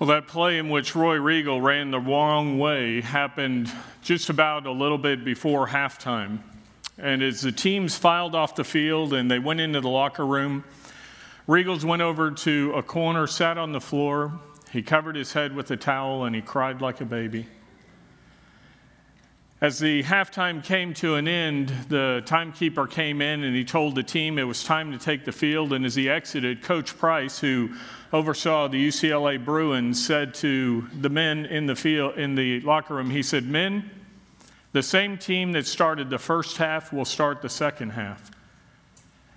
Well, that play in which Roy Riegel ran the wrong way happened just about a little bit before halftime. And as the teams filed off the field and they went into the locker room, Riegels went over to a corner, sat on the floor. He covered his head with a towel and he cried like a baby. As the halftime came to an end, the timekeeper came in and he told the team it was time to take the field. And as he exited, Coach Price, who oversaw the UCLA Bruins, said to the men in the field in the locker room, he said, "Men, the same team that started the first half will start the second half."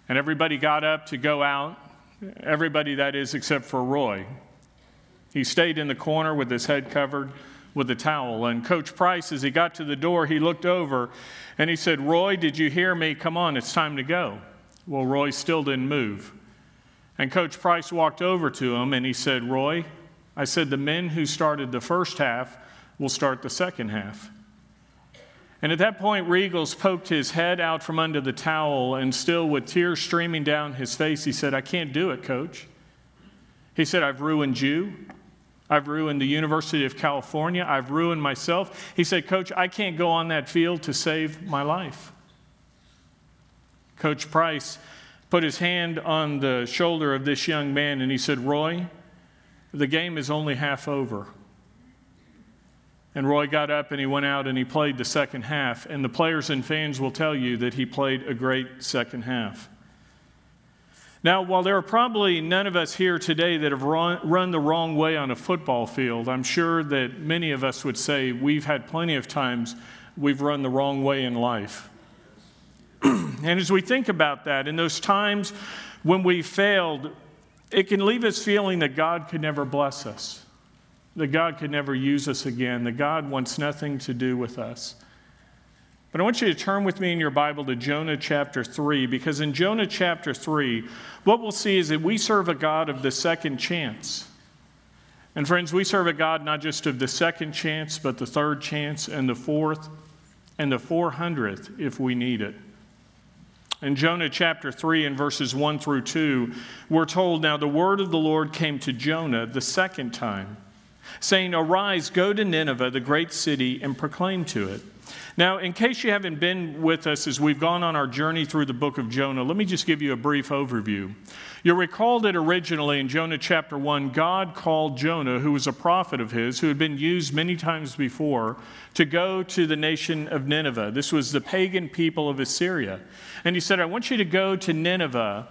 And everybody got up to go out. Everybody that is except for Roy. He stayed in the corner with his head covered with a towel. And Coach Price, as he got to the door, he looked over and he said, Roy, did you hear me? Come on, it's time to go. Well, Roy still didn't move. And Coach Price walked over to him and he said, Roy, I said, the men who started the first half will start the second half. And at that point, Riegels poked his head out from under the towel and, still with tears streaming down his face, he said, I can't do it, coach. He said, I've ruined you. I've ruined the University of California. I've ruined myself. He said, Coach, I can't go on that field to save my life. Coach Price put his hand on the shoulder of this young man and he said, Roy, the game is only half over. And Roy got up and he went out and he played the second half. And the players and fans will tell you that he played a great second half. Now, while there are probably none of us here today that have run, run, the wrong way on a football field, I'm sure that many of us would say we've had plenty of times we've run the wrong way in life. and as we think about that, in those times when we failed, it can leave us feeling that God could never bless us, that God could never use us again, that God wants nothing to do with us. But I want you to turn with me in your Bible to Jonah chapter 3, because in Jonah chapter 3, what we'll see is that we serve a God of the second chance. And friends, we serve a God not just of the second chance, but the third chance and the fourth and the 400th if we need it. In Jonah chapter 3 and verses 1 through 2, we're told now the word of the Lord came to Jonah the second time, saying, Arise, go to Nineveh, the great city, and proclaim to it now, in case you haven't been with us as we've gone on our journey through the book of Jonah, let me just give you a brief overview. You'll recall that originally in Jonah chapter 1, God called Jonah, who was a prophet of his, who had been used many times before, to go to the nation of Nineveh. This was the pagan people of Assyria. And he said, I want you to go to Nineveh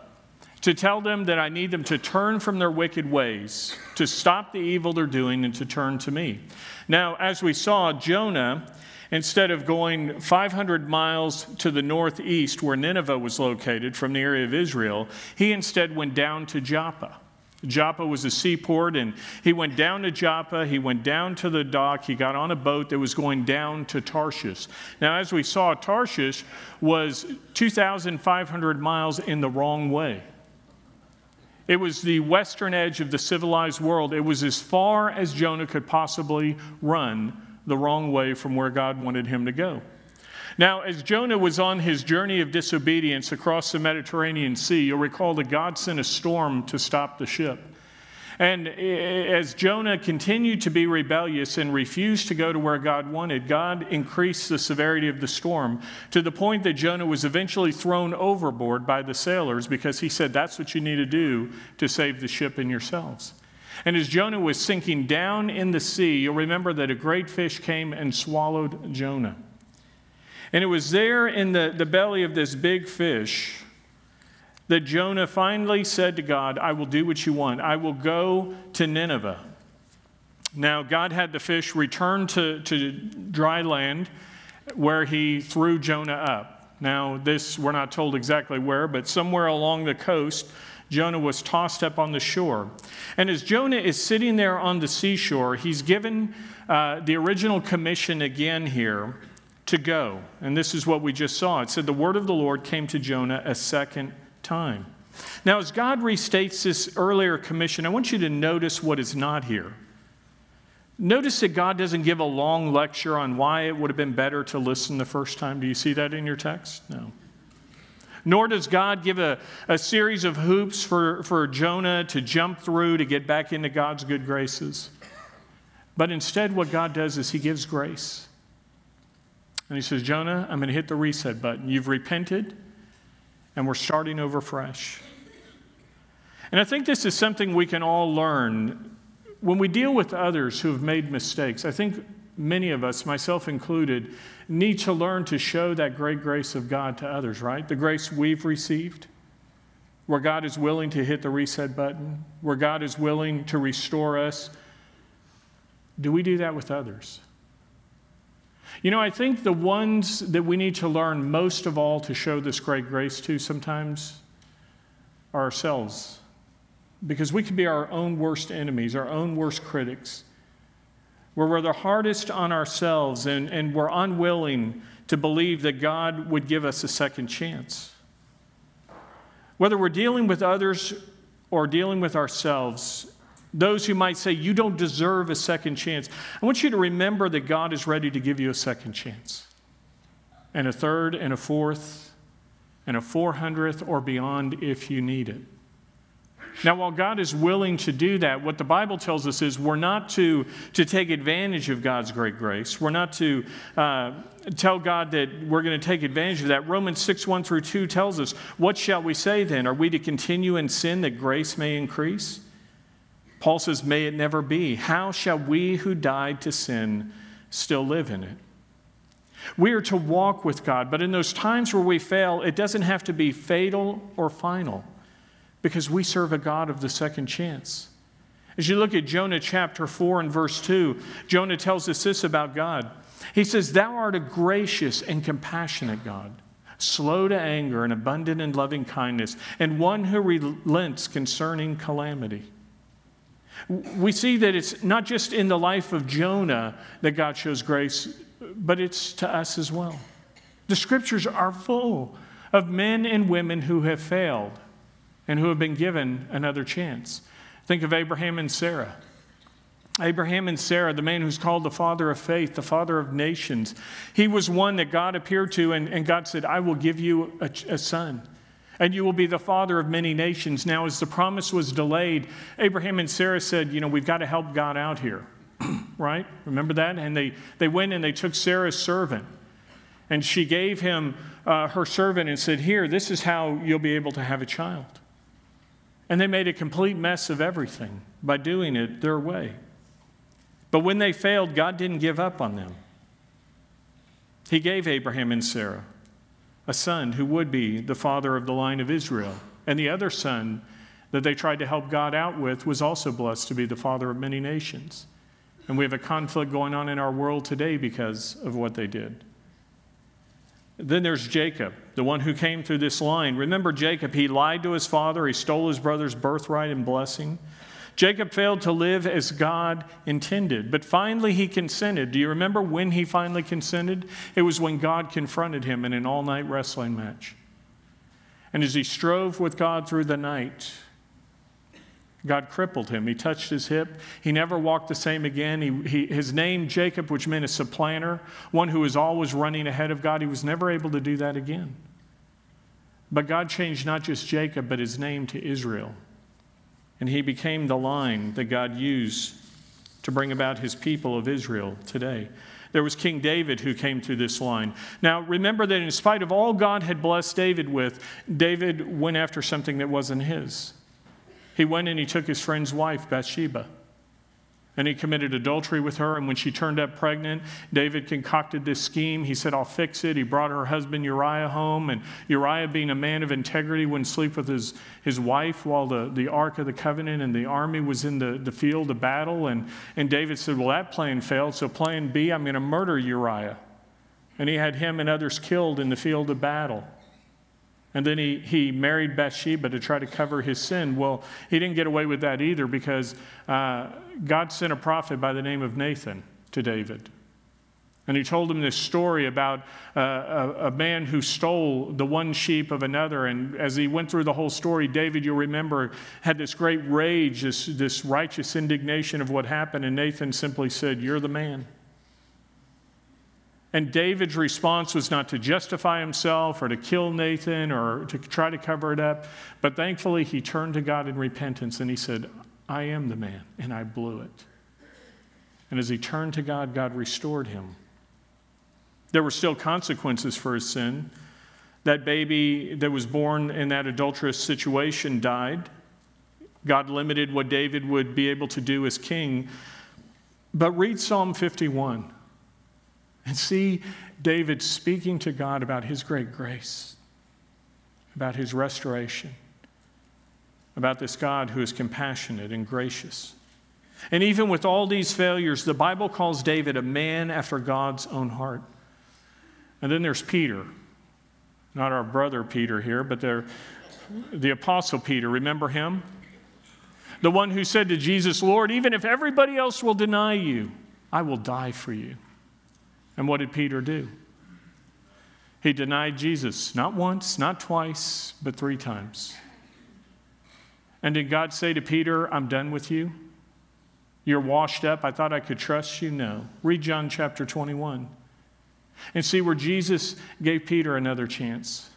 to tell them that I need them to turn from their wicked ways, to stop the evil they're doing, and to turn to me. Now, as we saw, Jonah Instead of going 500 miles to the northeast where Nineveh was located from the area of Israel, he instead went down to Joppa. Joppa was a seaport, and he went down to Joppa. He went down to the dock. He got on a boat that was going down to Tarshish. Now, as we saw, Tarshish was 2,500 miles in the wrong way. It was the western edge of the civilized world. It was as far as Jonah could possibly run the wrong way from where God wanted him to go. Now, as Jonah was on his journey of disobedience across the Mediterranean Sea, you'll recall that God sent a storm to stop the ship. And as Jonah continued to be rebellious and refused to go to where God wanted, God increased the severity of the storm to the point that Jonah was eventually thrown overboard by the sailors because he said, That's what you need to do to save the ship and yourselves. And as Jonah was sinking down in the sea, you'll remember that a great fish came and swallowed Jonah. And it was there in the, the belly of this big fish that Jonah finally said to God, I will do what you want. I will go to Nineveh. Now, God had the fish return to, to dry land where he threw Jonah up. Now, this, we're not told exactly where, but somewhere along the coast Jonah was tossed up on the shore. And as Jonah is sitting there on the seashore, he's given uh, the original commission again here to go. And this is what we just saw. It said, The word of the Lord came to Jonah a second time. Now, as God restates this earlier commission, I want you to notice what is not here. Notice that God doesn't give a long lecture on why it would have been better to listen the first time. Do you see that in your text? No. Nor does God give a, a series of hoops for, for Jonah to jump through to get back into God's good graces. But instead, what God does is He gives grace. And He says, Jonah, I'm going to hit the reset button. You've repented, and we're starting over fresh. And I think this is something we can all learn. When we deal with others who have made mistakes, I think many of us, myself included, need to learn to show that great grace of God to others, right? The grace we've received, where God is willing to hit the reset button, where God is willing to restore us. Do we do that with others? You know, I think the ones that we need to learn most of all to show this great grace to sometimes are ourselves. Because we can be our own worst enemies, our own worst critics where we're the hardest on ourselves and, and we're unwilling to believe that God would give us a second chance. Whether we're dealing with others or dealing with ourselves, those who might say, You don't deserve a second chance, I want you to remember that God is ready to give you a second chance, and a third, and a fourth, and a four hundredth, or beyond if you need it. Now, while God is willing to do that, what the Bible tells us is we're not to, to take advantage of God's great grace. We're not to uh, tell God that we're going to take advantage of that. Romans 6 1 through 2 tells us, What shall we say then? Are we to continue in sin that grace may increase? Paul says, May it never be. How shall we who died to sin still live in it? We are to walk with God, but in those times where we fail, it doesn't have to be fatal or final because we serve a God of the second chance. As you look at Jonah chapter 4 and verse 2, Jonah tells us this about God. He says, Thou art a gracious and compassionate God, slow to anger and abundant in loving kindness, and one who relents concerning calamity. We see that it's not just in the life of Jonah that God shows grace, but it's to us as well. The scriptures are full of men and women who have failed and who have been given another chance. Think of Abraham and Sarah. Abraham and Sarah, the man who's called the father of faith, the father of nations, he was one that God appeared to, and, and God said, I will give you a, a son and you will be the father of many nations. Now, as the promise was delayed, Abraham and Sarah said, You know, we've got to help God out here, right? Remember that? And they, they went and they took Sarah's servant, and she gave him uh, her servant and said, Here, this is how you'll be able to have a child. And they made a complete mess of everything by doing it their way. But when they failed, God didn't give up on them. He gave Abraham and Sarah a son who would be the father of the line of Israel. And the other son that they tried to help God out with was also blessed to be the father of many nations. And we have a conflict going on in our world today because of what they did. Then there's Jacob, the one who came through this line. Remember Jacob, he lied to his father, he stole his brother's birthright and blessing. Jacob failed to live as God intended, but finally he consented. Do you remember when he finally consented? It was when God confronted him in an all night wrestling match. And as he strove with God through the night, God crippled him. He touched his hip. He never walked the same again. He, he, his name, Jacob, which meant a supplanter, one who is always running ahead of God, he was never able to do that again. But God changed not just Jacob, but his name to Israel. And he became the line that God used to bring about his people of Israel today. There was King David who came through this line. Now, remember that in spite of all God had blessed David with, David went after something that wasn't his. He went and he took his friend's wife, Bathsheba, and he committed adultery with her. And when she turned up pregnant, David concocted this scheme. He said, I'll fix it. He brought her husband Uriah home, and Uriah, being a man of integrity, wouldn't sleep with his, his wife while the, the Ark of the Covenant and the army was in the, the field of battle. And, and David said, Well, that plan failed, so plan B, I'm going to murder Uriah. And he had him and others killed in the field of battle. And then he, he married Bathsheba to try to cover his sin. Well, he didn't get away with that either because uh, God sent a prophet by the name of Nathan to David. And he told him this story about uh, a, a, man who stole the one sheep of another. And as he went through the whole story, David, you'll remember, had this great rage, this, this righteous indignation of what happened. And Nathan simply said, You're the man. And David's response was not to justify himself or to kill Nathan or to try to cover it up, but thankfully he turned to God in repentance and he said, I am the man, and I blew it. And as he turned to God, God restored him. There were still consequences for his sin. That baby that was born in that adulterous situation died. God limited what David would be able to do as king. But read Psalm 51 and see David speaking to God about his great grace, about his restoration, about this God who is compassionate and gracious. And even with all these failures, the Bible calls David a man after God's own heart. And then there's Peter, not our brother Peter here, but the Apostle Peter. Remember him? The one who said to Jesus, Lord, even if everybody else will deny you, I will die for you. And what did Peter do? He denied Jesus, not once, not twice, but three times. And did God say to Peter, I'm done with you? You're washed up. I thought I could trust you? No. Read John chapter 21 and see where Jesus gave Peter another chance.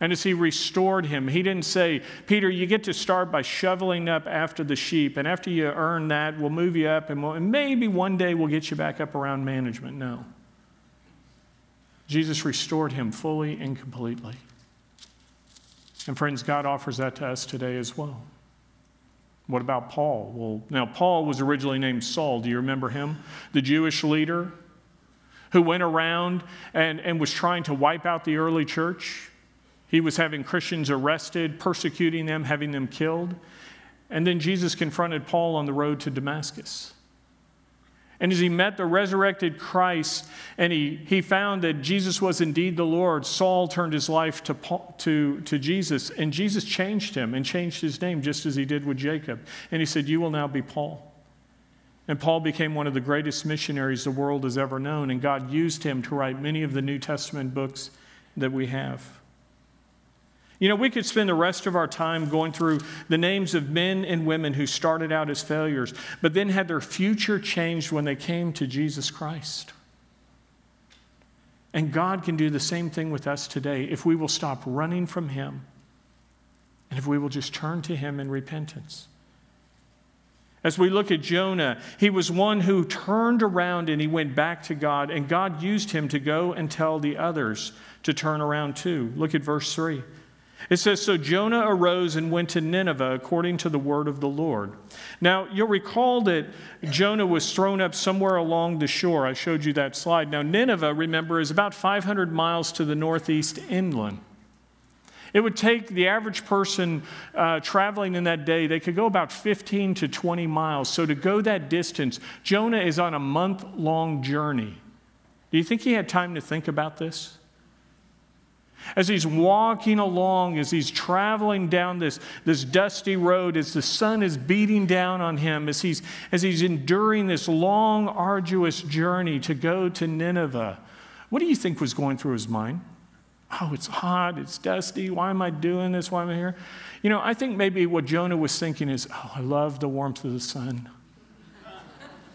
And as he restored him, he didn't say, Peter, you get to start by shoveling up after the sheep, and after you earn that, we'll move you up, and, we'll, and maybe one day we'll get you back up around management. No. Jesus restored him fully and completely. And friends, God offers that to us today as well. What about Paul? Well, now, Paul was originally named Saul. Do you remember him? The Jewish leader who went around and, and was trying to wipe out the early church. He was having Christians arrested, persecuting them, having them killed. And then Jesus confronted Paul on the road to Damascus. And as he met the resurrected Christ and he, he found that Jesus was indeed the Lord, Saul turned his life to, Paul, to, to Jesus, and Jesus changed him and changed his name just as he did with Jacob. And he said, You will now be Paul. And Paul became one of the greatest missionaries the world has ever known, and God used him to write many of the New Testament books that we have. You know, we could spend the rest of our time going through the names of men and women who started out as failures, but then had their future changed when they came to Jesus Christ. And God can do the same thing with us today if we will stop running from Him and if we will just turn to Him in repentance. As we look at Jonah, he was one who turned around and he went back to God, and God used him to go and tell the others to turn around too. Look at verse 3. It says, So Jonah arose and went to Nineveh according to the word of the Lord. Now, you'll recall that Jonah was thrown up somewhere along the shore. I showed you that slide. Now, Nineveh, remember, is about 500 miles to the northeast inland. It would take the average person uh, traveling in that day, they could go about 15 to 20 miles. So to go that distance, Jonah is on a month long journey. Do you think he had time to think about this? As he's walking along, as he's traveling down this, this dusty road, as the sun is beating down on him, as he's, as he's enduring this long, arduous journey to go to Nineveh, what do you think was going through his mind? Oh, it's hot, it's dusty. Why am I doing this? Why am I here? You know, I think maybe what Jonah was thinking is, oh, I love the warmth of the sun.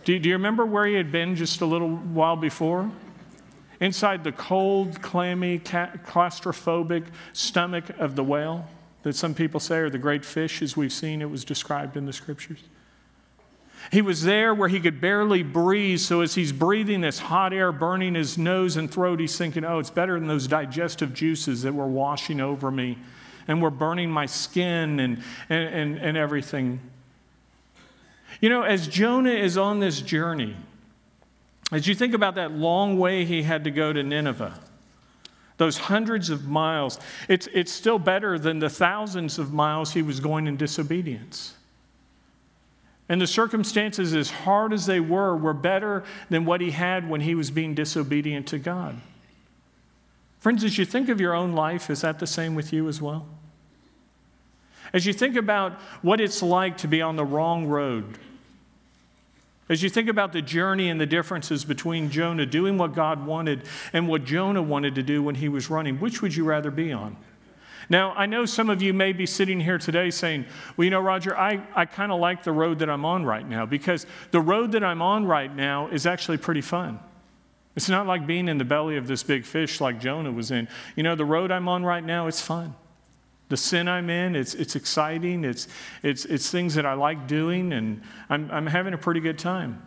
do, do you remember where he had been just a little while before? Inside the cold, clammy, claustrophobic stomach of the whale that some people say are the great fish, as we've seen it was described in the scriptures. He was there where he could barely breathe. So, as he's breathing this hot air burning his nose and throat, he's thinking, oh, it's better than those digestive juices that were washing over me and were burning my skin and, and, and, and everything. You know, as Jonah is on this journey, as you think about that long way he had to go to Nineveh, those hundreds of miles, it's, it's still better than the thousands of miles he was going in disobedience. And the circumstances, as hard as they were, were better than what he had when he was being disobedient to God. Friends, as you think of your own life, is that the same with you as well? As you think about what it's like to be on the wrong road, as you think about the journey and the differences between Jonah doing what God wanted and what Jonah wanted to do when he was running, which would you rather be on? Now, I know some of you may be sitting here today saying, well, you know, Roger, I, I kind of like the road that I'm on right now because the road that I'm on right now is actually pretty fun. It's not like being in the belly of this big fish like Jonah was in. You know, the road I'm on right now, it's fun. The sin I'm in, it's, it's exciting. It's, it's, it's things that I like doing, and I'm, I'm having a pretty good time.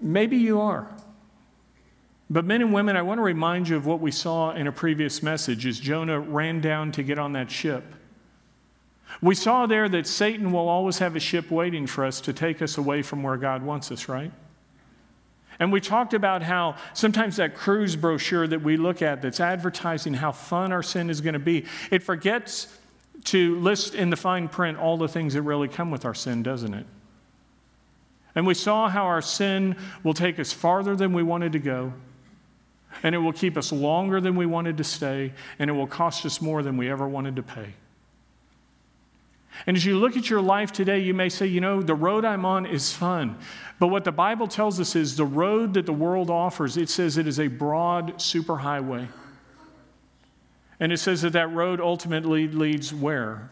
Maybe you are. But men and women, I want to remind you of what we saw in a previous message as Jonah ran down to get on that ship. We saw there that Satan will always have a ship waiting for us to take us away from where God wants us, right? And we talked about how sometimes that cruise brochure that we look at that's advertising how fun our sin is going to be, it forgets to list in the fine print all the things that really come with our sin, doesn't it? And we saw how our sin will take us farther than we wanted to go, and it will keep us longer than we wanted to stay, and it will cost us more than we ever wanted to pay. And as you look at your life today, you may say, you know, the road I'm on is fun. But what the Bible tells us is the road that the world offers, it says it is a broad superhighway. And it says that that road ultimately leads where?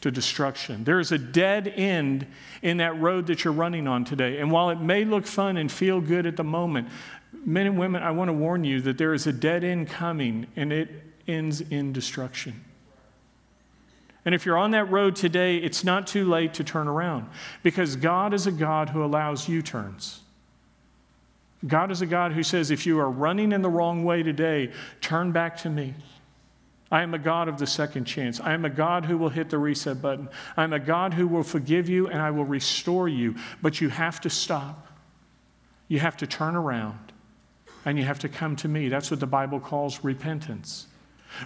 To destruction. There is a dead end in that road that you're running on today. And while it may look fun and feel good at the moment, men and women, I want to warn you that there is a dead end coming and it ends in destruction. And if you're on that road today, it's not too late to turn around because God is a God who allows U turns. God is a God who says, if you are running in the wrong way today, turn back to me. I am a God of the second chance. I am a God who will hit the reset button. I'm a God who will forgive you and I will restore you. But you have to stop. You have to turn around and you have to come to me. That's what the Bible calls repentance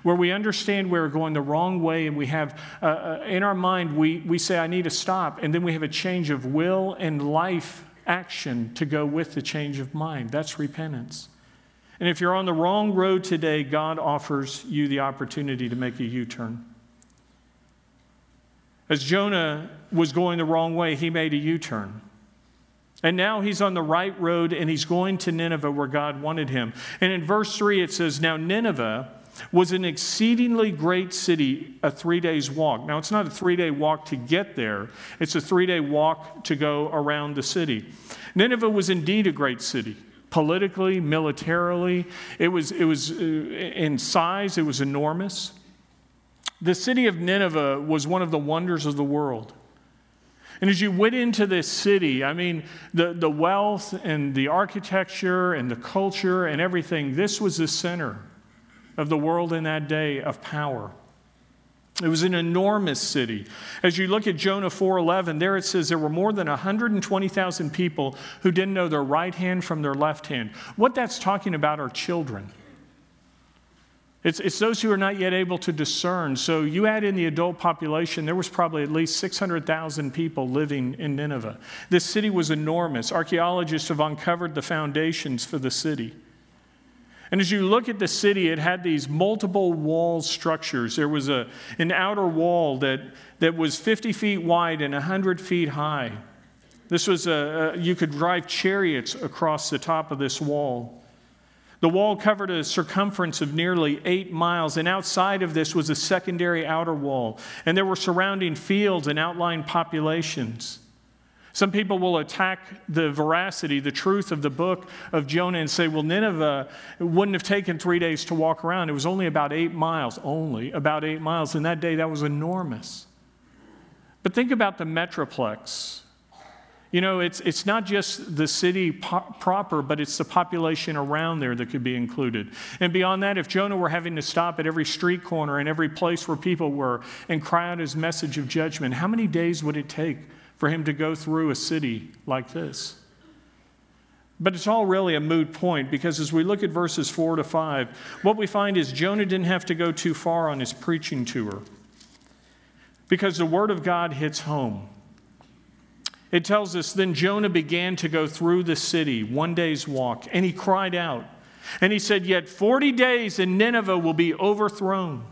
where we understand we're going the wrong way and we have uh, uh, in our mind we, we say i need to stop. And then we have a change of will and life action to go with the change of mind. That's repentance. And if you're on the wrong road today god offers you the opportunity to make a u-turn. As jonah was going the wrong way he made a u-turn. And now he's on the right road and he's going to Nineveh where God wanted him. And in verse 3, it says, Now Nineveh was an exceedingly great city, a three days walk. Now, it's not a three day walk to get there, it's a three day walk to go around the city. Nineveh was indeed a great city. Politically, militarily, it was, it was uh, in size, it was enormous. The city of Nineveh was one of the wonders of the world. And as you went into this city, I mean, the, the wealth and the architecture and the culture and everything, this was the center of the world in that day of power. It was an enormous city. As you look at Jonah 4:11, there it says there were more than 120,000 people who didn't know their right hand from their left hand. What that's talking about are children. It's, it's those who are not yet able to discern. So you add in the adult population, there was probably at least 600,000 people living in Nineveh. This city was enormous. Archaeologists have uncovered the foundations for the city. And as you look at the city, it had these multiple wall structures. There was a, an outer wall that, that was 50 feet wide and 100 feet high. This was a, a, you could drive chariots across the top of this wall. The wall covered a circumference of nearly eight miles, and outside of this was a secondary outer wall. And there were surrounding fields and outlying populations. Some people will attack the veracity, the truth of the book of Jonah and say, well, Nineveh wouldn't have taken three days to walk around. It was only about eight miles, only about eight miles. And that day, that was enormous. But think about the Metroplex. You know, it's, it's not just the city po- proper, but it's the population around there that could be included. And beyond that, if Jonah were having to stop at every street corner and every place where people were and cry out his message of judgment, how many days would it take for him to go through a city like this. But it's all really a moot point because as we look at verses 4 to 5, what we find is Jonah didn't have to go too far on his preaching tour because the word of God hits home. It tells us then Jonah began to go through the city, one day's walk, and he cried out. And he said, Yet 40 days and Nineveh will be overthrown.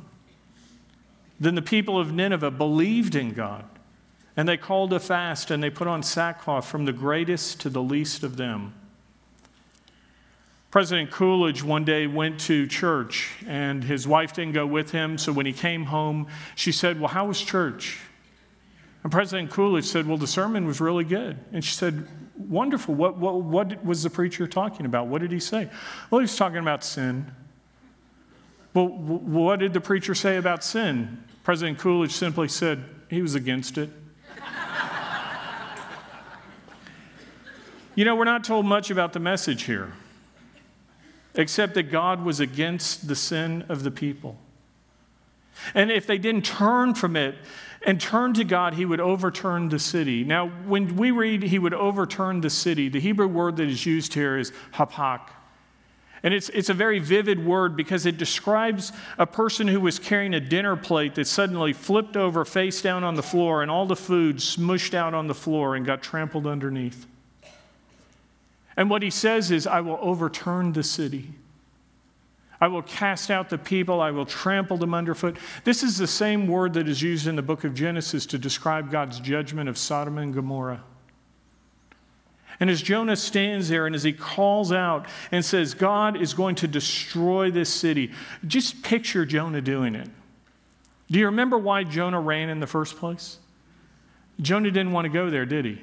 Then the people of Nineveh believed in God and they called a fast and they put on sackcloth from the greatest to the least of them. President Coolidge one day went to church and his wife didn't go with him. So when he came home, she said, Well, how was church? And President Coolidge said, Well, the sermon was really good. And she said, wonderful. What, what, what was the preacher talking about? What did he say? Well, he was talking about sin. Well, what did the preacher say about sin? President Coolidge simply said he was against it. You know, we're not told much about the message here, except that God was against the sin of the people. And if they didn't turn from it and turn to God, he would overturn the city. Now, when we read he would overturn the city, the Hebrew word that is used here is hapak. And it's, it's a very vivid word because it describes a person who was carrying a dinner plate that suddenly flipped over face down on the floor and all the food smushed out on the floor and got trampled underneath. And what he says is, I will overturn the city. I will cast out the people, I will trample them underfoot. This is the same word that is used in the book of Genesis to describe God's judgment of Sodom and Gomorrah. And as Jonah stands there and as he calls out and says, God is going to destroy this city, just picture Jonah doing it. Do you remember why Jonah ran in the first place? Jonah didn't want to go there, did he?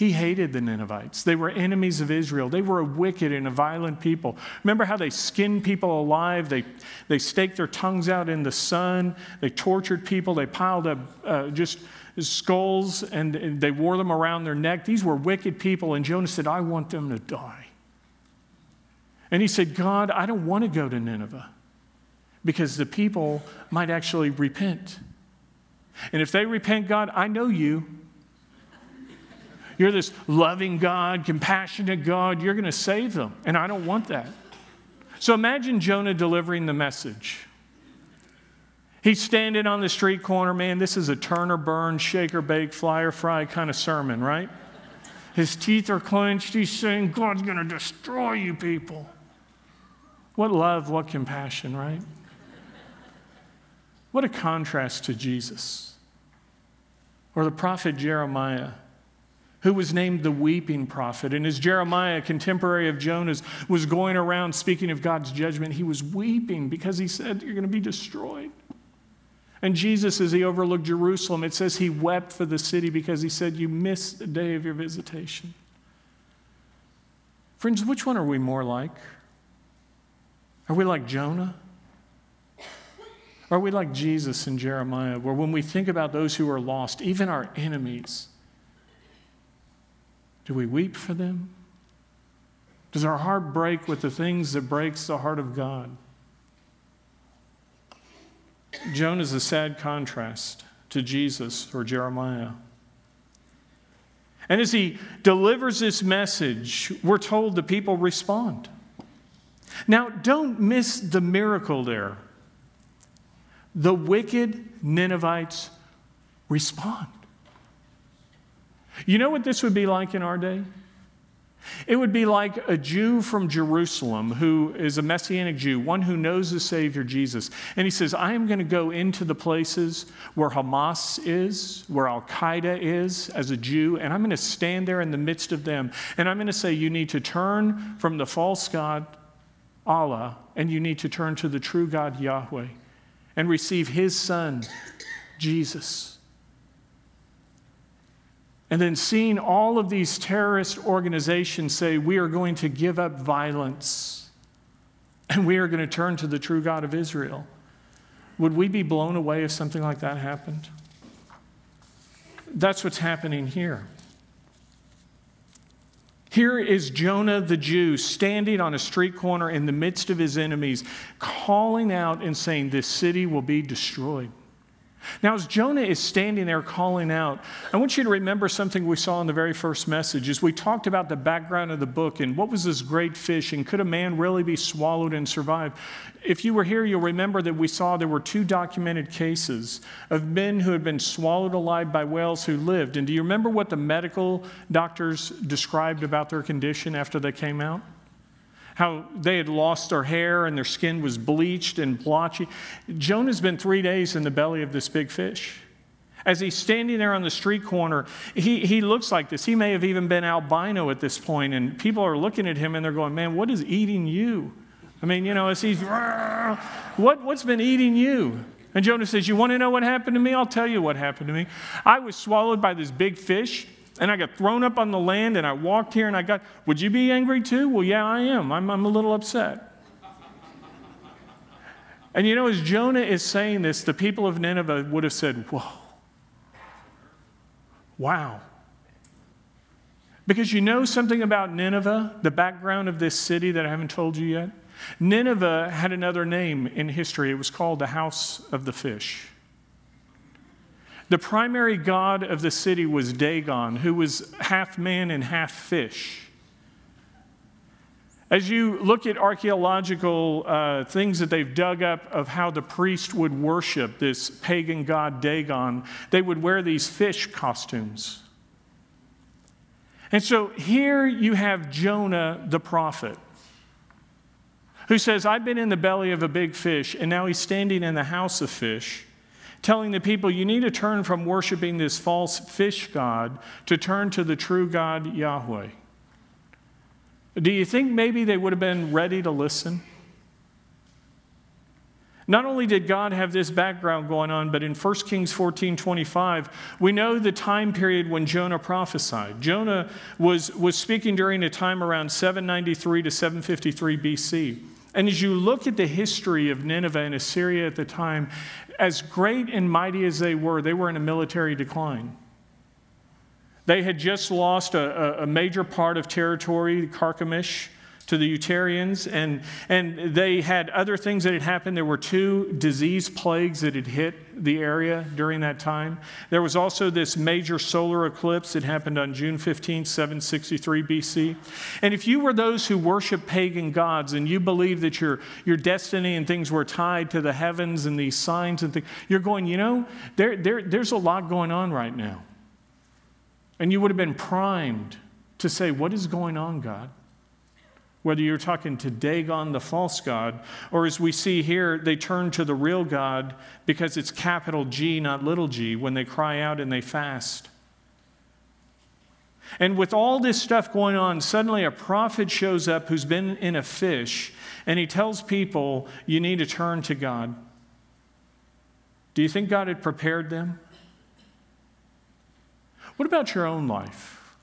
He hated the Ninevites. They were enemies of Israel. They were a wicked and a violent people. Remember how they skinned people alive? They, they staked their tongues out in the sun. They tortured people. They piled up uh, just skulls and, and they wore them around their neck. These were wicked people. And Jonah said, I want them to die. And he said, God, I don't want to go to Nineveh because the people might actually repent. And if they repent, God, I know you. You're this loving God, compassionate God. You're going to save them. And I don't want that. So imagine Jonah delivering the message. He's standing on the street corner, man. This is a turn or burn, shake or bake, fly or fry kind of sermon, right? His teeth are clenched. He's saying, God's going to destroy you people. What love, what compassion, right? What a contrast to Jesus. Or the prophet Jeremiah who was named the weeping prophet. And as Jeremiah, contemporary of Jonah's, was going around speaking of God's judgment, he was weeping because he said, You're going to be destroyed. And Jesus, as he overlooked Jerusalem, it says he wept for the city because he said, You missed the day of your visitation. Friends, which one are we more like? Are we like Jonah? Are we like Jesus and Jeremiah, where when we think about those who are lost, even our enemies, do we weep for them? Does our heart break with the things that breaks the heart of God? Jonah is a sad contrast to Jesus or Jeremiah. And as he delivers this message, we're told the people respond. Now, don't miss the miracle there. The wicked Ninevites respond. You know what this would be like in our day? It would be like a Jew from Jerusalem who is a Messianic Jew, one who knows the Savior Jesus. And he says, I am going to go into the places where Hamas is, where Al Qaeda is as a Jew, and I'm going to stand there in the midst of them. And I'm going to say, You need to turn from the false God, Allah, and you need to turn to the true God, Yahweh, and receive His Son, Jesus. And then seeing all of these terrorist organizations say, we are going to give up violence and we are going to turn to the true God of Israel. Would we be blown away if something like that happened? That's what's happening here. Here is Jonah the Jew standing on a street corner in the midst of his enemies, calling out and saying, This city will be destroyed. Now, as Jonah is standing there calling out, I want you to remember something we saw in the very first message. As we talked about the background of the book and what was this great fish, and could a man really be swallowed and survive? If you were here, you'll remember that we saw there were two documented cases of men who had been swallowed alive by whales who lived. And do you remember what the medical doctors described about their condition after they came out? How they had lost their hair and their skin was bleached and blotchy. Jonah's been three days in the belly of this big fish. As he's standing there on the street corner, he, he looks like this. He may have even been albino at this point, and people are looking at him and they're going, Man, what is eating you? I mean, you know, as he's, what, what's been eating you? And Jonah says, You want to know what happened to me? I'll tell you what happened to me. I was swallowed by this big fish And I got thrown up on the land and I walked here and I got, would you be angry too? Well, yeah, I am. I'm, I'm a little upset. And you know, as Jonah is saying this, the people of Nineveh would have said, Whoa, wow. Because you know something about Nineveh, the background of this city that I haven't told you yet? Nineveh had another name in history. It was called the House of the Fish. The primary god of the city was Dagon, who was half man and half fish. As you look at archaeological uh, things that they've dug up of how the priest would worship this pagan god Dagon, they would wear these fish costumes. And so here you have Jonah the prophet who says, I've been in the belly of a big fish, and now he's standing in the house of fish, telling the people, You need to turn from worshiping this false fish god to turn to the true God, Yahweh. Do you think maybe they would have been ready to listen? Not only did God have this background going on, but in 1 Kings 14 25, we know the time period when Jonah prophesied. Jonah was, was speaking during a time around 793 to 753 BC. And as you look at the history of Nineveh and Assyria at the time, as great and mighty as they were, they were in a military decline. They had just lost a, a major part of territory, Carchemish, to the Urartians, and, and they had other things that had happened. There were two disease plagues that had hit the area during that time. There was also this major solar eclipse that happened on June 15, 763 BC. And if you were those who worship pagan gods and you believe that your, your destiny and things were tied to the heavens and these signs and things, you're going, you know, there, there, there's a lot going on right now. And you would have been primed to say, What is going on, God? Whether you're talking to Dagon, the false God, or as we see here, they turn to the real God because it's capital G, not little g, when they cry out and they fast. And with all this stuff going on, suddenly a prophet shows up who's been in a fish, and he tells people, You need to turn to God. Do you think God had prepared them? What about your own life?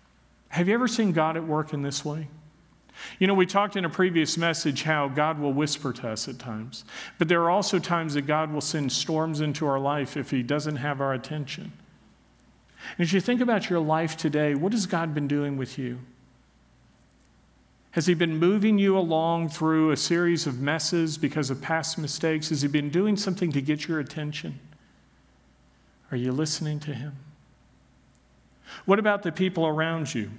Have you ever seen God at work in this way? You know, we talked in a previous message how God will whisper to us at times, but there are also times that God will send storms into our life if He doesn't have our attention. And as you think about your life today, what has God been doing with you? Has He been moving you along through a series of messes because of past mistakes? Has He been doing something to get your attention? Are you listening to Him? What about the people around you?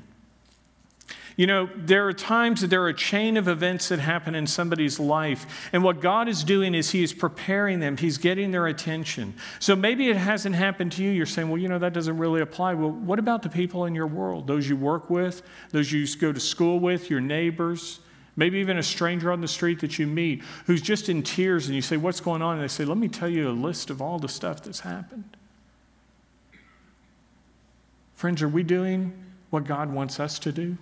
You know, there are times that there are a chain of events that happen in somebody's life, and what God is doing is He is preparing them, He's getting their attention. So maybe it hasn't happened to you. You're saying, well, you know, that doesn't really apply. Well, what about the people in your world? Those you work with, those you go to school with, your neighbors? Maybe even a stranger on the street that you meet who's just in tears, and you say, What's going on? And they say, Let me tell you a list of all the stuff that's happened. Friends, are we doing what God wants us to do?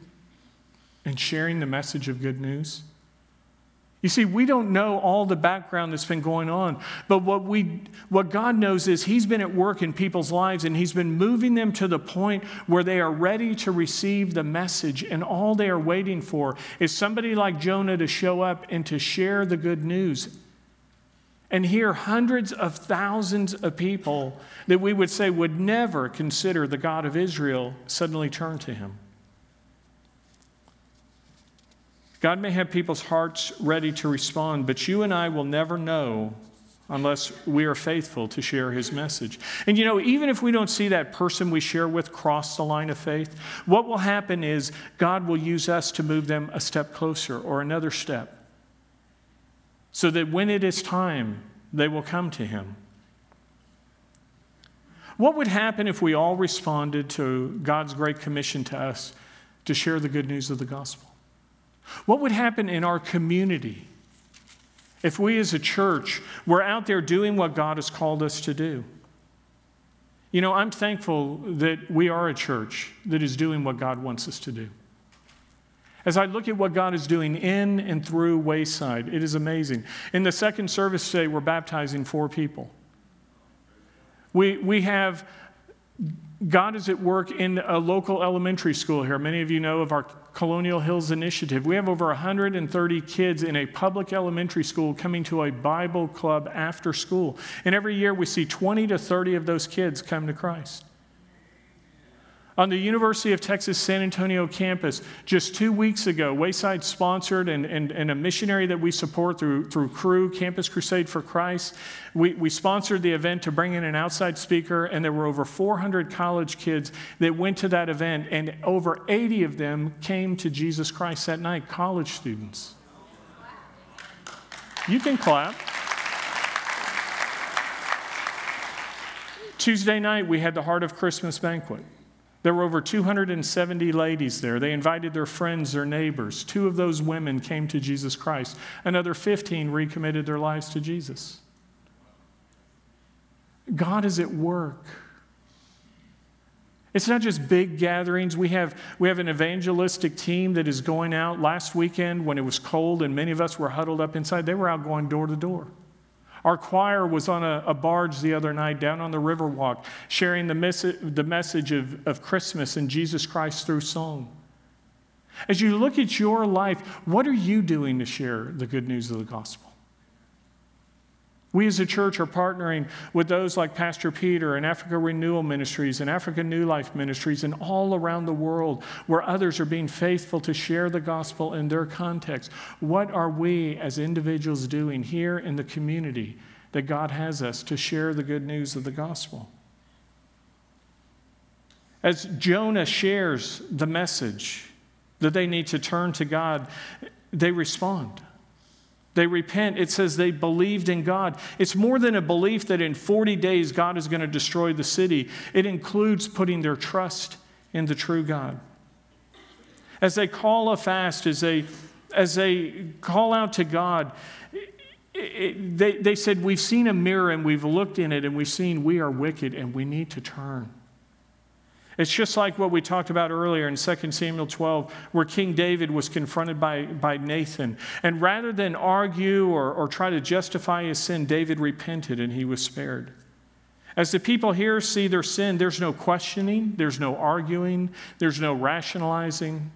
And sharing the message of good news? You see, we don't know all the background that's been going on, but what, we, what God knows is He's been at work in people's lives and He's been moving them to the point where they are ready to receive the message, and all they are waiting for is somebody like Jonah to show up and to share the good news. And here, hundreds of thousands of people that we would say would never consider the God of Israel suddenly turn to Him. God may have people's hearts ready to respond, but you and I will never know unless we are faithful to share his message. And you know, even if we don't see that person we share with cross the line of faith, what will happen is God will use us to move them a step closer or another step so that when it is time, they will come to him. What would happen if we all responded to God's great commission to us to share the good news of the gospel? What would happen in our community if we as a church were out there doing what God has called us to do? You know, I'm thankful that we are a church that is doing what God wants us to do. As I look at what God is doing in and through Wayside, it is amazing. In the second service today, we're baptizing four people. We, we have God is at work in a local elementary school here. Many of you know of our Colonial Hills Initiative. We have over 130 kids in a public elementary school coming to a Bible club after school. And every year we see 20 to 30 of those kids come to Christ. On the University of Texas San Antonio campus, just two weeks ago, Wayside sponsored and, and, and a missionary that we support through, through Cru, Campus Crusade for Christ, we, we sponsored the event to bring in an outside speaker, and there were over 400 college kids that went to that event, and over 80 of them came to Jesus Christ that night, college students. You can clap. Tuesday night, we had the Heart of Christmas banquet. There were over 270 ladies there. They invited their friends, their neighbors. Two of those women came to Jesus Christ. Another 15 recommitted their lives to Jesus. God is at work. It's not just big gatherings. We have, we have an evangelistic team that is going out. Last weekend, when it was cold and many of us were huddled up inside, they were out going door to door. Our choir was on a, a barge the other night down on the Riverwalk, sharing the, mes- the message of, of Christmas and Jesus Christ through song. As you look at your life, what are you doing to share the good news of the gospel? We as a church are partnering with those like Pastor Peter and Africa Renewal Ministries and Africa New Life Ministries and all around the world where others are being faithful to share the gospel in their context. What are we as individuals doing here in the community that God has us to share the good news of the gospel? As Jonah shares the message that they need to turn to God, they respond. They repent. It says they believed in God. It's more than a belief that in 40 days God is going to destroy the city, it includes putting their trust in the true God. As they call a fast, as they, as they call out to God, it, they, they said, We've seen a mirror and we've looked in it and we've seen we are wicked and we need to turn. It's just like what we talked about earlier in 2 Samuel 12, where King David was confronted by, by Nathan. And rather than argue or, or try to justify his sin, David repented and he was spared. As the people here see their sin, there's no questioning, there's no arguing, there's no rationalizing.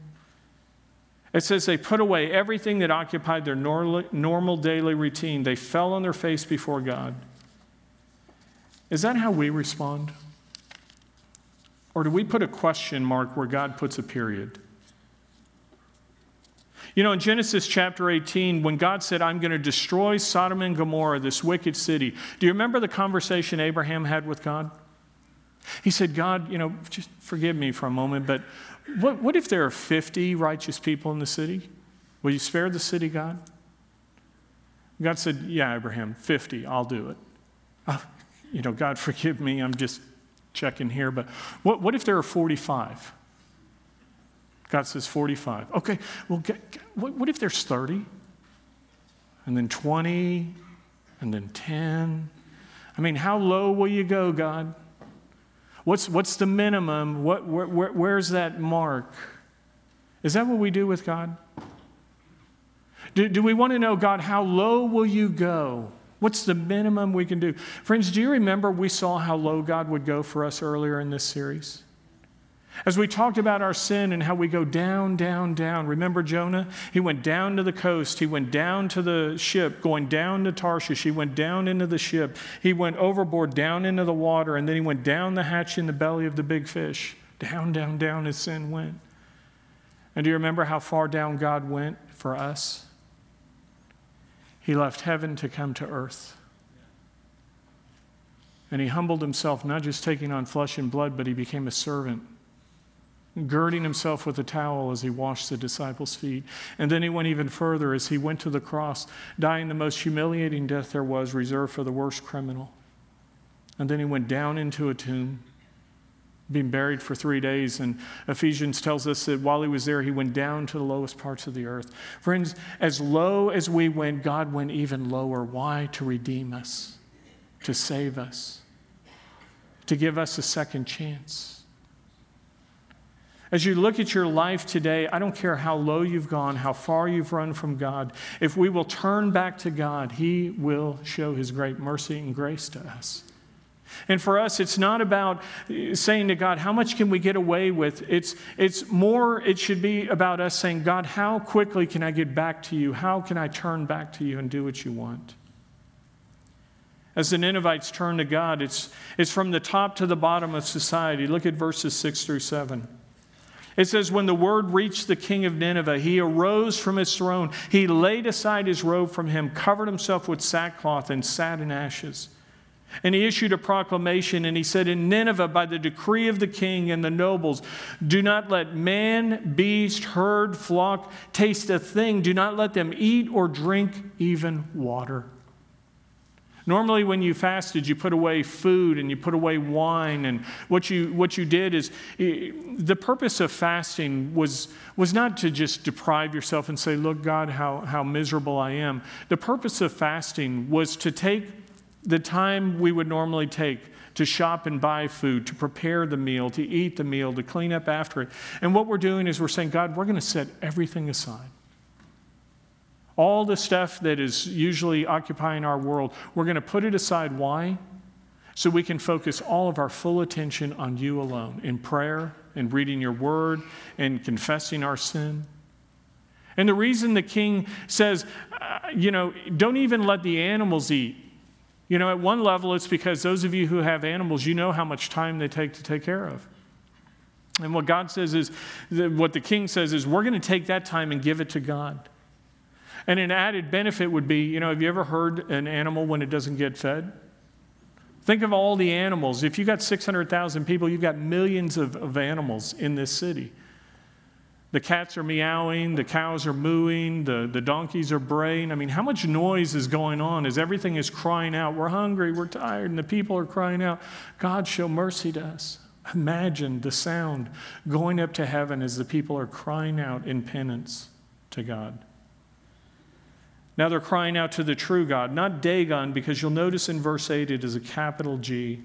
It says they put away everything that occupied their normal daily routine. They fell on their face before God. Is that how we respond? Or do we put a question mark where God puts a period? You know, in Genesis chapter 18, when God said, I'm going to destroy Sodom and Gomorrah, this wicked city, do you remember the conversation Abraham had with God? He said, God, you know, just forgive me for a moment, but what, what if there are 50 righteous people in the city? Will you spare the city, God? God said, Yeah, Abraham, 50, I'll do it. Oh, you know, God, forgive me, I'm just check in here, but what, what if there are 45? God says 45. Okay, well, get, what, what if there's 30? And then 20? And then 10? I mean, how low will you go, God? What's, what's the minimum? What, where, where, where's that mark? Is that what we do with God? Do, do we want to know, God, how low will you go? What's the minimum we can do? Friends, do you remember we saw how low God would go for us earlier in this series? As we talked about our sin and how we go down, down, down. Remember Jonah? He went down to the coast. He went down to the ship, going down to Tarshish. He went down into the ship. He went overboard, down into the water, and then he went down the hatch in the belly of the big fish. Down, down, down his sin went. And do you remember how far down God went for us? He left heaven to come to earth. And he humbled himself, not just taking on flesh and blood, but he became a servant, girding himself with a towel as he washed the disciples' feet. And then he went even further as he went to the cross, dying the most humiliating death there was, reserved for the worst criminal. And then he went down into a tomb being buried for three days. And Ephesians tells us that while he was there, he went down to the lowest parts of the earth. Friends, as low as we went, God went even lower. Why? To redeem us, to save us, to give us a second chance. As you look at your life today, I don't care how low you've gone, how far you've run from God, if we will turn back to God, He will show His great mercy and grace to us. And for us, it's not about uh, saying to God, how much can we get away with? It's, it's more, it should be about us saying, God, how quickly can I get back to you? How can I turn back to you and do what you want? As the Ninevites turn to God, it's, it's from the top to the bottom of society. Look at verses 6 through 7. It says, When the word reached the king of Nineveh, he arose from his throne. He laid aside his robe from him, covered himself with sackcloth, and sat in ashes. And he issued a proclamation, and he said, In Nineveh, by the decree of the king and the nobles, do not let man, beast, herd, flock taste a thing. Do not let them eat or drink even water. Normally, when you fasted, you put away food and you put away wine. And what you, what you did is the purpose of fasting was, was not to just deprive yourself and say, Look, God, how, how miserable I am. The purpose of fasting was to take the time we would normally take to shop and buy food, to prepare the meal, to eat the meal, to clean up after it. And what we're doing is we're saying, God, we're going to set everything aside. All the stuff that is usually occupying our world, we're going to put it aside. Why? So we can focus all of our full attention on you alone in prayer and reading your word and confessing our sin. And the reason the king says, uh, you know, don't even let the animals eat you know, at one level, it's because those of you who have animals, you know how much time they take to take care of. And what God says is, what the king says is, we're going to take that time and give it to God. And an added benefit would be, you know, have you ever heard an animal when it doesn't get fed? Think of all the animals. If you've got 600,000 people, you've got millions of, of animals in this city. The cats are meowing, the cows are mooing, the, the donkeys are braying. I mean, how much noise is going on as everything is crying out? We're hungry, we're tired, and the people are crying out, God, show mercy to us. Imagine the sound going up to heaven as the people are crying out in penance to God. Now they're crying out to the true God, not Dagon, because you'll notice in verse 8 it is a capital G.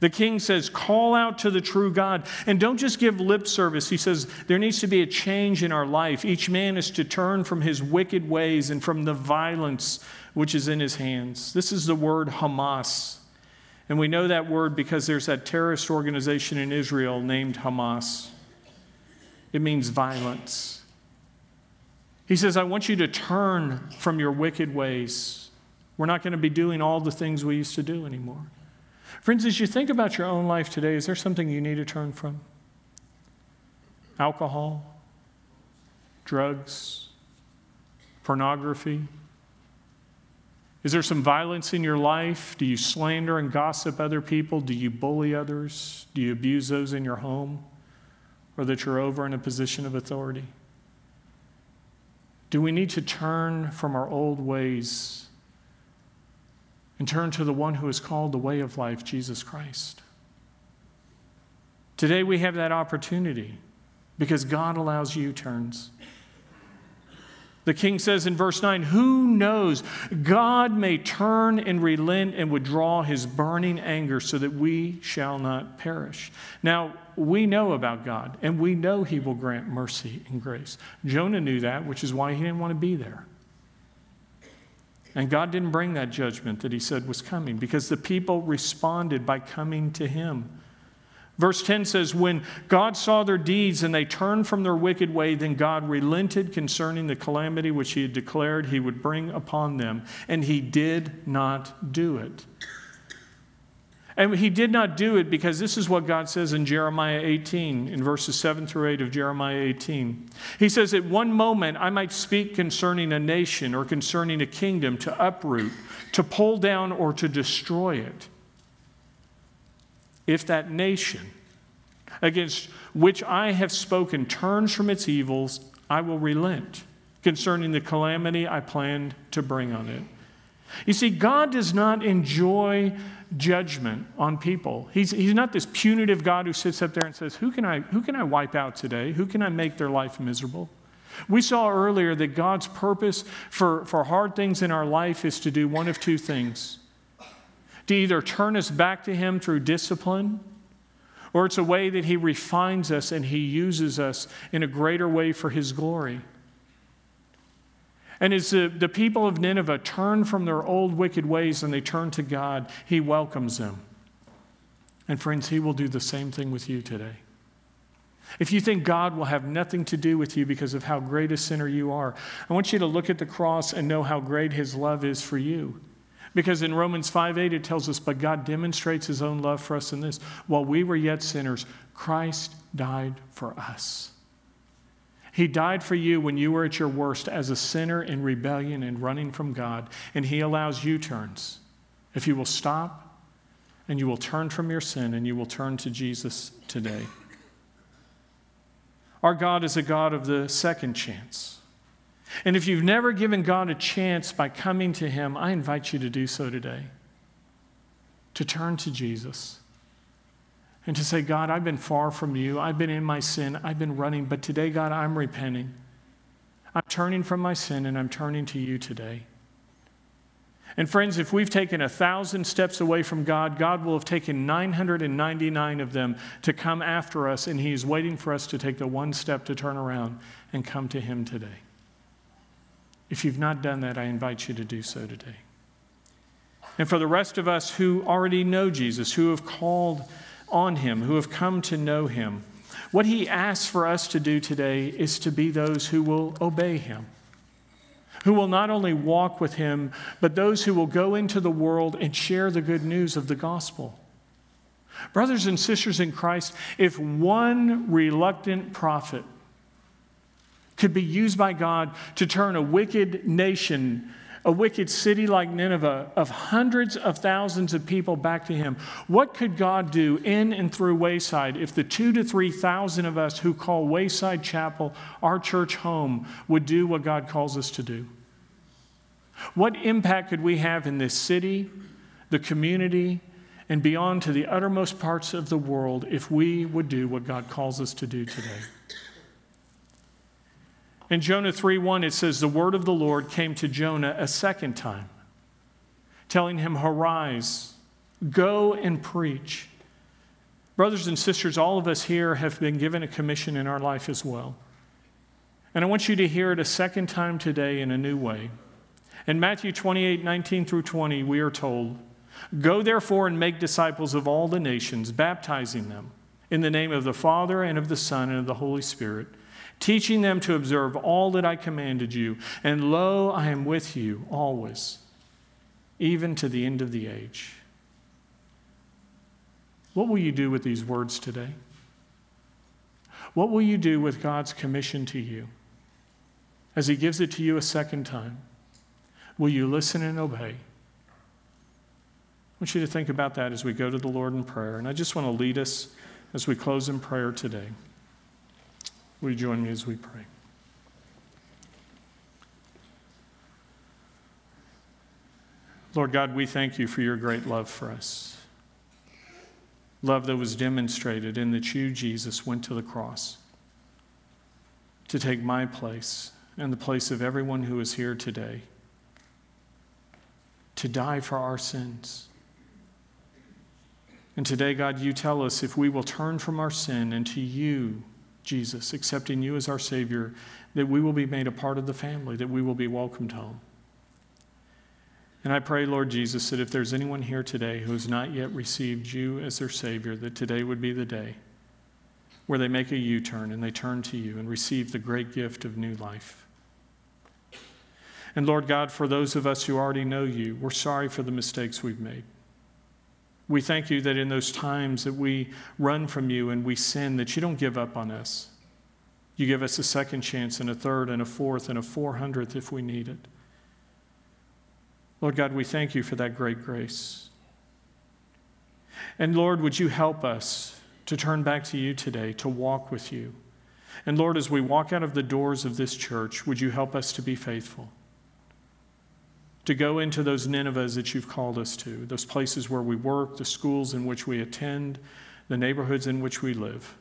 The king says, Call out to the true God. And don't just give lip service. He says, There needs to be a change in our life. Each man is to turn from his wicked ways and from the violence which is in his hands. This is the word Hamas. And we know that word because there's that terrorist organization in Israel named Hamas. It means violence. He says, I want you to turn from your wicked ways. We're not going to be doing all the things we used to do anymore. Friends, as you think about your own life today, is there something you need to turn from? Alcohol, drugs, pornography? Is there some violence in your life? Do you slander and gossip other people? Do you bully others? Do you abuse those in your home or that you're over in a position of authority? Do we need to turn from our old ways and turn to the one who is called the way of life, Jesus Christ. Today we have that opportunity because God allows U turns. The king says in verse 9, Who knows? God may turn and relent and withdraw his burning anger so that we shall not perish. Now, we know about God and we know he will grant mercy and grace. Jonah knew that, which is why he didn't want to be there. And God didn't bring that judgment that he said was coming because the people responded by coming to him. Verse 10 says, When God saw their deeds and they turned from their wicked way, then God relented concerning the calamity which he had declared he would bring upon them, and he did not do it. And he did not do it because this is what God says in Jeremiah 18, in verses 7 through 8 of Jeremiah 18. He says, At one moment I might speak concerning a nation or concerning a kingdom to uproot, to pull down, or to destroy it. If that nation against which I have spoken turns from its evils, I will relent concerning the calamity I planned to bring on it. You see, God does not enjoy judgment on people. He's, he's not this punitive God who sits up there and says, who can, I, who can I wipe out today? Who can I make their life miserable? We saw earlier that God's purpose for, for hard things in our life is to do one of two things to either turn us back to Him through discipline, or it's a way that He refines us and He uses us in a greater way for His glory. And as the, the people of Nineveh turn from their old wicked ways and they turn to God, He welcomes them. And friends, He will do the same thing with you today. If you think God will have nothing to do with you because of how great a sinner you are, I want you to look at the cross and know how great His love is for you. Because in Romans 5 8, it tells us, But God demonstrates His own love for us in this. While we were yet sinners, Christ died for us. He died for you when you were at your worst as a sinner in rebellion and running from God, and He allows U turns. If you will stop and you will turn from your sin and you will turn to Jesus today. Our God is a God of the second chance. And if you've never given God a chance by coming to Him, I invite you to do so today. To turn to Jesus and to say, God, I've been far from you. I've been in my sin. I've been running. But today, God, I'm repenting. I'm turning from my sin and I'm turning to you today. And friends, if we've taken a thousand steps away from God, God will have taken 999 of them to come after us, and He's waiting for us to take the one step to turn around and come to Him today. If you've not done that, I invite you to do so today. And for the rest of us who already know Jesus, who have called on him, who have come to know him. What he asks for us to do today is to be those who will obey him, who will not only walk with him, but those who will go into the world and share the good news of the gospel. Brothers and sisters in Christ, if one reluctant prophet could be used by God to turn a wicked nation a wicked city like Nineveh of hundreds of thousands of people back to him. What could God do in and through Wayside if the two to 3,000 of us who call Wayside Chapel our church home would do what God calls us to do? What impact could we have in this city, the community, and beyond to the uttermost parts of the world if we would do what God calls us to do today? In Jonah 3:1 it says the word of the Lord came to Jonah a second time, telling him, "Arise, go and preach." Brothers and sisters, all of us here have been given a commission in our life as well. And I want you to hear it a second time today in a new way. In Matthew 28 19 through 20, we are told, Go therefore and make disciples of all the nations, baptizing them in the name of the Father and of the Son and of the Holy Spirit teaching them to observe all that I commanded you. And lo, I am with you always, even to the end of the age. What will you do with these words today? What will you do with God's commission to you as He gives it to you a second time? Will you listen and obey? I want you to think about that as we go to the Lord in prayer. And I just want to lead us as we close in prayer today. Will you join me as we pray? Lord God, we thank you for your great love for us. Love that was demonstrated in that you, Jesus, went to the cross to take my place and the place of everyone who is here today, to die for our sins. And today, God, you tell us if we will turn from our sin and to you, Jesus, accepting you as our Savior, that we will be made a part of the family, that we will be welcomed home. And I pray, Lord Jesus, that if there's anyone here today who has not yet received you as their Savior, that today would be the day where they make a U turn and they turn to you and receive the great gift of new life. And Lord God, for those of us who already know you, we're sorry for the mistakes we've made. We thank you that in those times that we run from you and we sin, that you don't give up on us. You give us a second chance and a third and a fourth and a four hundredth if we need it. Lord God, we thank you for that great grace. And Lord, would you help us to turn back to you today, to walk with you? And Lord, as we walk out of the doors of this church, would you help us to be faithful? To go into those Ninevehs that you've called us to, those places where we work, the schools in which we attend, the neighborhoods in which we live.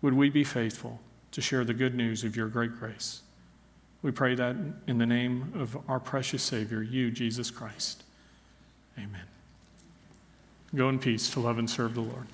Would we be faithful to share the good news of your great grace? We pray that in the name of our precious Savior, you, Jesus Christ. Amen. Go in peace to love and serve the Lord.